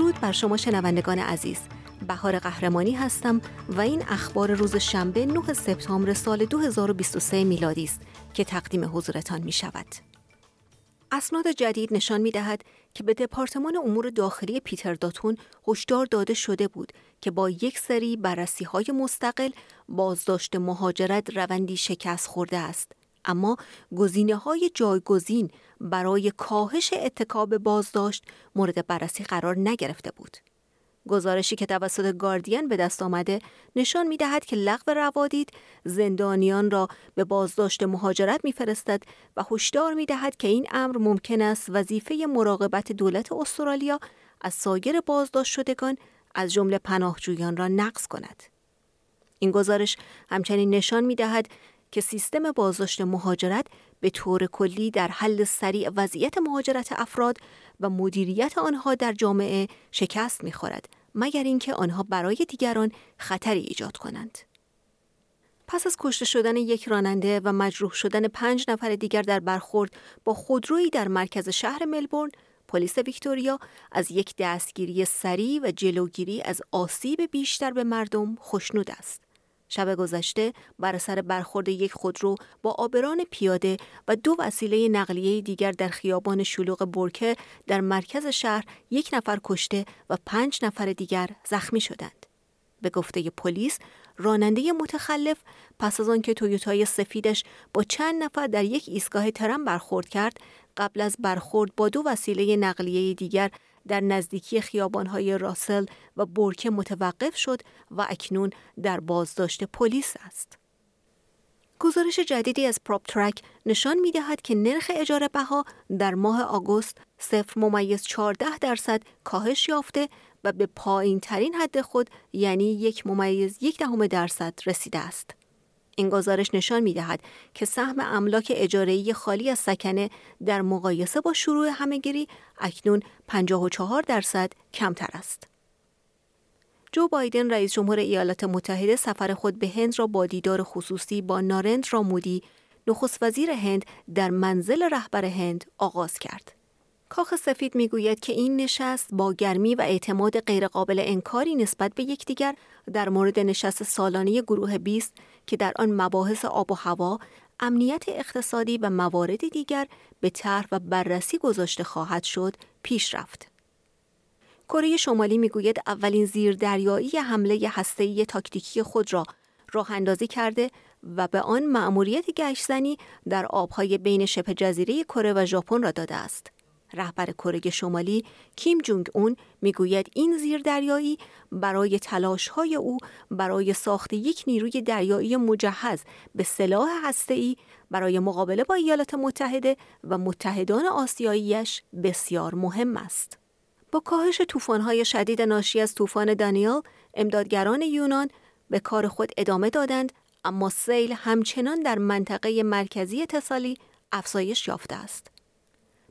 درود بر شما شنوندگان عزیز بهار قهرمانی هستم و این اخبار روز شنبه 9 سپتامبر سال 2023 میلادی است که تقدیم حضورتان می شود. اسناد جدید نشان می دهد که به دپارتمان امور داخلی پیتر داتون هشدار داده شده بود که با یک سری بررسی های مستقل بازداشت مهاجرت روندی شکست خورده است. اما گزینه های جایگزین برای کاهش اتکاب بازداشت مورد بررسی قرار نگرفته بود. گزارشی که توسط گاردین به دست آمده نشان می دهد که لغو روادید زندانیان را به بازداشت مهاجرت میفرستد و هشدار می دهد که این امر ممکن است وظیفه مراقبت دولت استرالیا از سایر بازداشت شدگان از جمله پناهجویان را نقض کند. این گزارش همچنین نشان می دهد که سیستم بازداشت مهاجرت به طور کلی در حل سریع وضعیت مهاجرت افراد و مدیریت آنها در جامعه شکست می‌خورد مگر اینکه آنها برای دیگران خطری ایجاد کنند. پس از کشته شدن یک راننده و مجروح شدن پنج نفر دیگر در برخورد با خودرویی در مرکز شهر ملبورن، پلیس ویکتوریا از یک دستگیری سریع و جلوگیری از آسیب بیشتر به مردم خوشنود است. شب گذشته بر سر برخورد یک خودرو با آبران پیاده و دو وسیله نقلیه دیگر در خیابان شلوغ برکه در مرکز شهر یک نفر کشته و پنج نفر دیگر زخمی شدند. به گفته پلیس راننده متخلف پس از آنکه تویوتای سفیدش با چند نفر در یک ایستگاه ترم برخورد کرد قبل از برخورد با دو وسیله نقلیه دیگر در نزدیکی خیابانهای راسل و برکه متوقف شد و اکنون در بازداشت پلیس است. گزارش جدیدی از پراپ ترک نشان می دهد که نرخ اجاره بها در ماه آگوست صفر ممیز 14 درصد کاهش یافته و به پایین ترین حد خود یعنی یک ممیز یک دهم درصد رسیده است. این گزارش نشان می دهد که سهم املاک اجاره‌ای خالی از سکنه در مقایسه با شروع همهگیری اکنون 54 درصد کمتر است. جو بایدن رئیس جمهور ایالات متحده سفر خود به هند را با دیدار خصوصی با نارندرا مودی نخست وزیر هند در منزل رهبر هند آغاز کرد. کاخ سفید می‌گوید که این نشست با گرمی و اعتماد غیرقابل انکاری نسبت به یکدیگر در مورد نشست سالانه گروه 20 که در آن مباحث آب و هوا، امنیت اقتصادی و موارد دیگر به طرح و بررسی گذاشته خواهد شد پیش رفت. کره شمالی می‌گوید اولین زیردریایی حمله هسته‌ای تاکتیکی خود را راه اندازی کرده و به آن مأموریت گشتزنی در آبهای بین شبه جزیره کره و ژاپن را داده است. رهبر کره شمالی کیم جونگ اون می‌گوید این زیردریایی برای تلاش های او برای ساخت یک نیروی دریایی مجهز به سلاح هسته‌ای برای مقابله با ایالات متحده و متحدان آسیاییش بسیار مهم است. با کاهش طوفان‌های شدید ناشی از طوفان دانیال، امدادگران یونان به کار خود ادامه دادند اما سیل همچنان در منطقه مرکزی تسالی افزایش یافته است.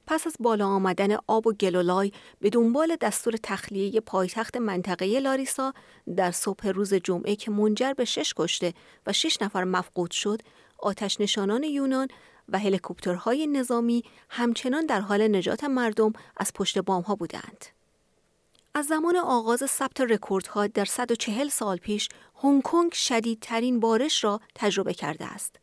پس از بالا آمدن آب و گلولای به دنبال دستور تخلیه پایتخت منطقه لاریسا در صبح روز جمعه که منجر به شش کشته و شش نفر مفقود شد، آتش نشانان یونان و هلیکوپترهای نظامی همچنان در حال نجات مردم از پشت بام ها بودند. از زمان آغاز ثبت رکوردها در 140 سال پیش، هنگ کنگ شدیدترین بارش را تجربه کرده است.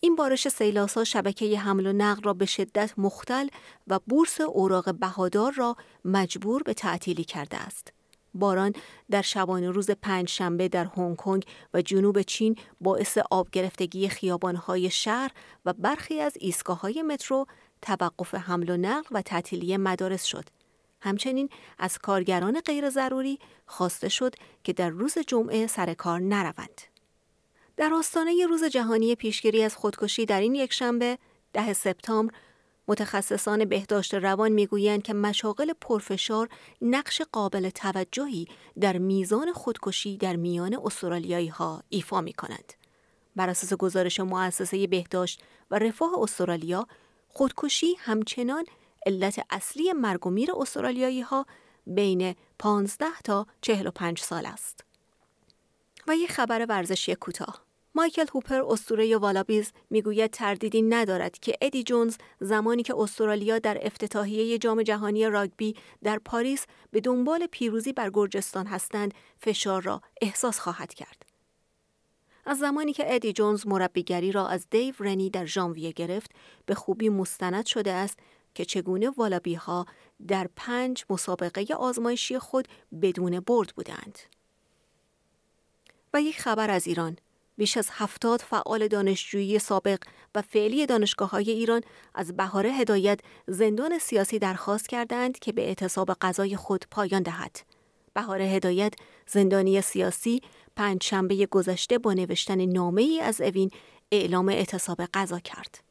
این بارش سیلاسا شبکه حمل و نقل را به شدت مختل و بورس اوراق بهادار را مجبور به تعطیلی کرده است. باران در شبانه روز پنج شنبه در هنگ کنگ و جنوب چین باعث آب گرفتگی خیابانهای شهر و برخی از ایستگاه های مترو توقف حمل و نقل و تعطیلی مدارس شد. همچنین از کارگران غیر ضروری خواسته شد که در روز جمعه سر کار نروند. در آستانه روز جهانی پیشگیری از خودکشی در این یک شنبه ده سپتامبر متخصصان بهداشت روان می‌گویند که مشاغل پرفشار نقش قابل توجهی در میزان خودکشی در میان استرالیایی ها ایفا می کنند. بر اساس گزارش مؤسسه بهداشت و رفاه استرالیا، خودکشی همچنان علت اصلی مرگ و میر استرالیایی ها بین 15 تا 45 سال است. و یک خبر ورزشی کوتاه مایکل هوپر استوره والابیز می‌گوید تردیدی ندارد که ادی جونز زمانی که استرالیا در افتتاحیه جام جهانی راگبی در پاریس به دنبال پیروزی بر گرجستان هستند فشار را احساس خواهد کرد. از زمانی که ادی جونز مربیگری را از دیو رنی در ژانویه گرفت به خوبی مستند شده است که چگونه والابی ها در پنج مسابقه آزمایشی خود بدون برد بودند. و یک خبر از ایران بیش از هفتاد فعال دانشجویی سابق و فعلی دانشگاه های ایران از بهار هدایت زندان سیاسی درخواست کردند که به اعتصاب غذای خود پایان دهد. بهار هدایت زندانی سیاسی پنج شنبه گذشته با نوشتن نامه ای از اوین اعلام اعتصاب غذا کرد.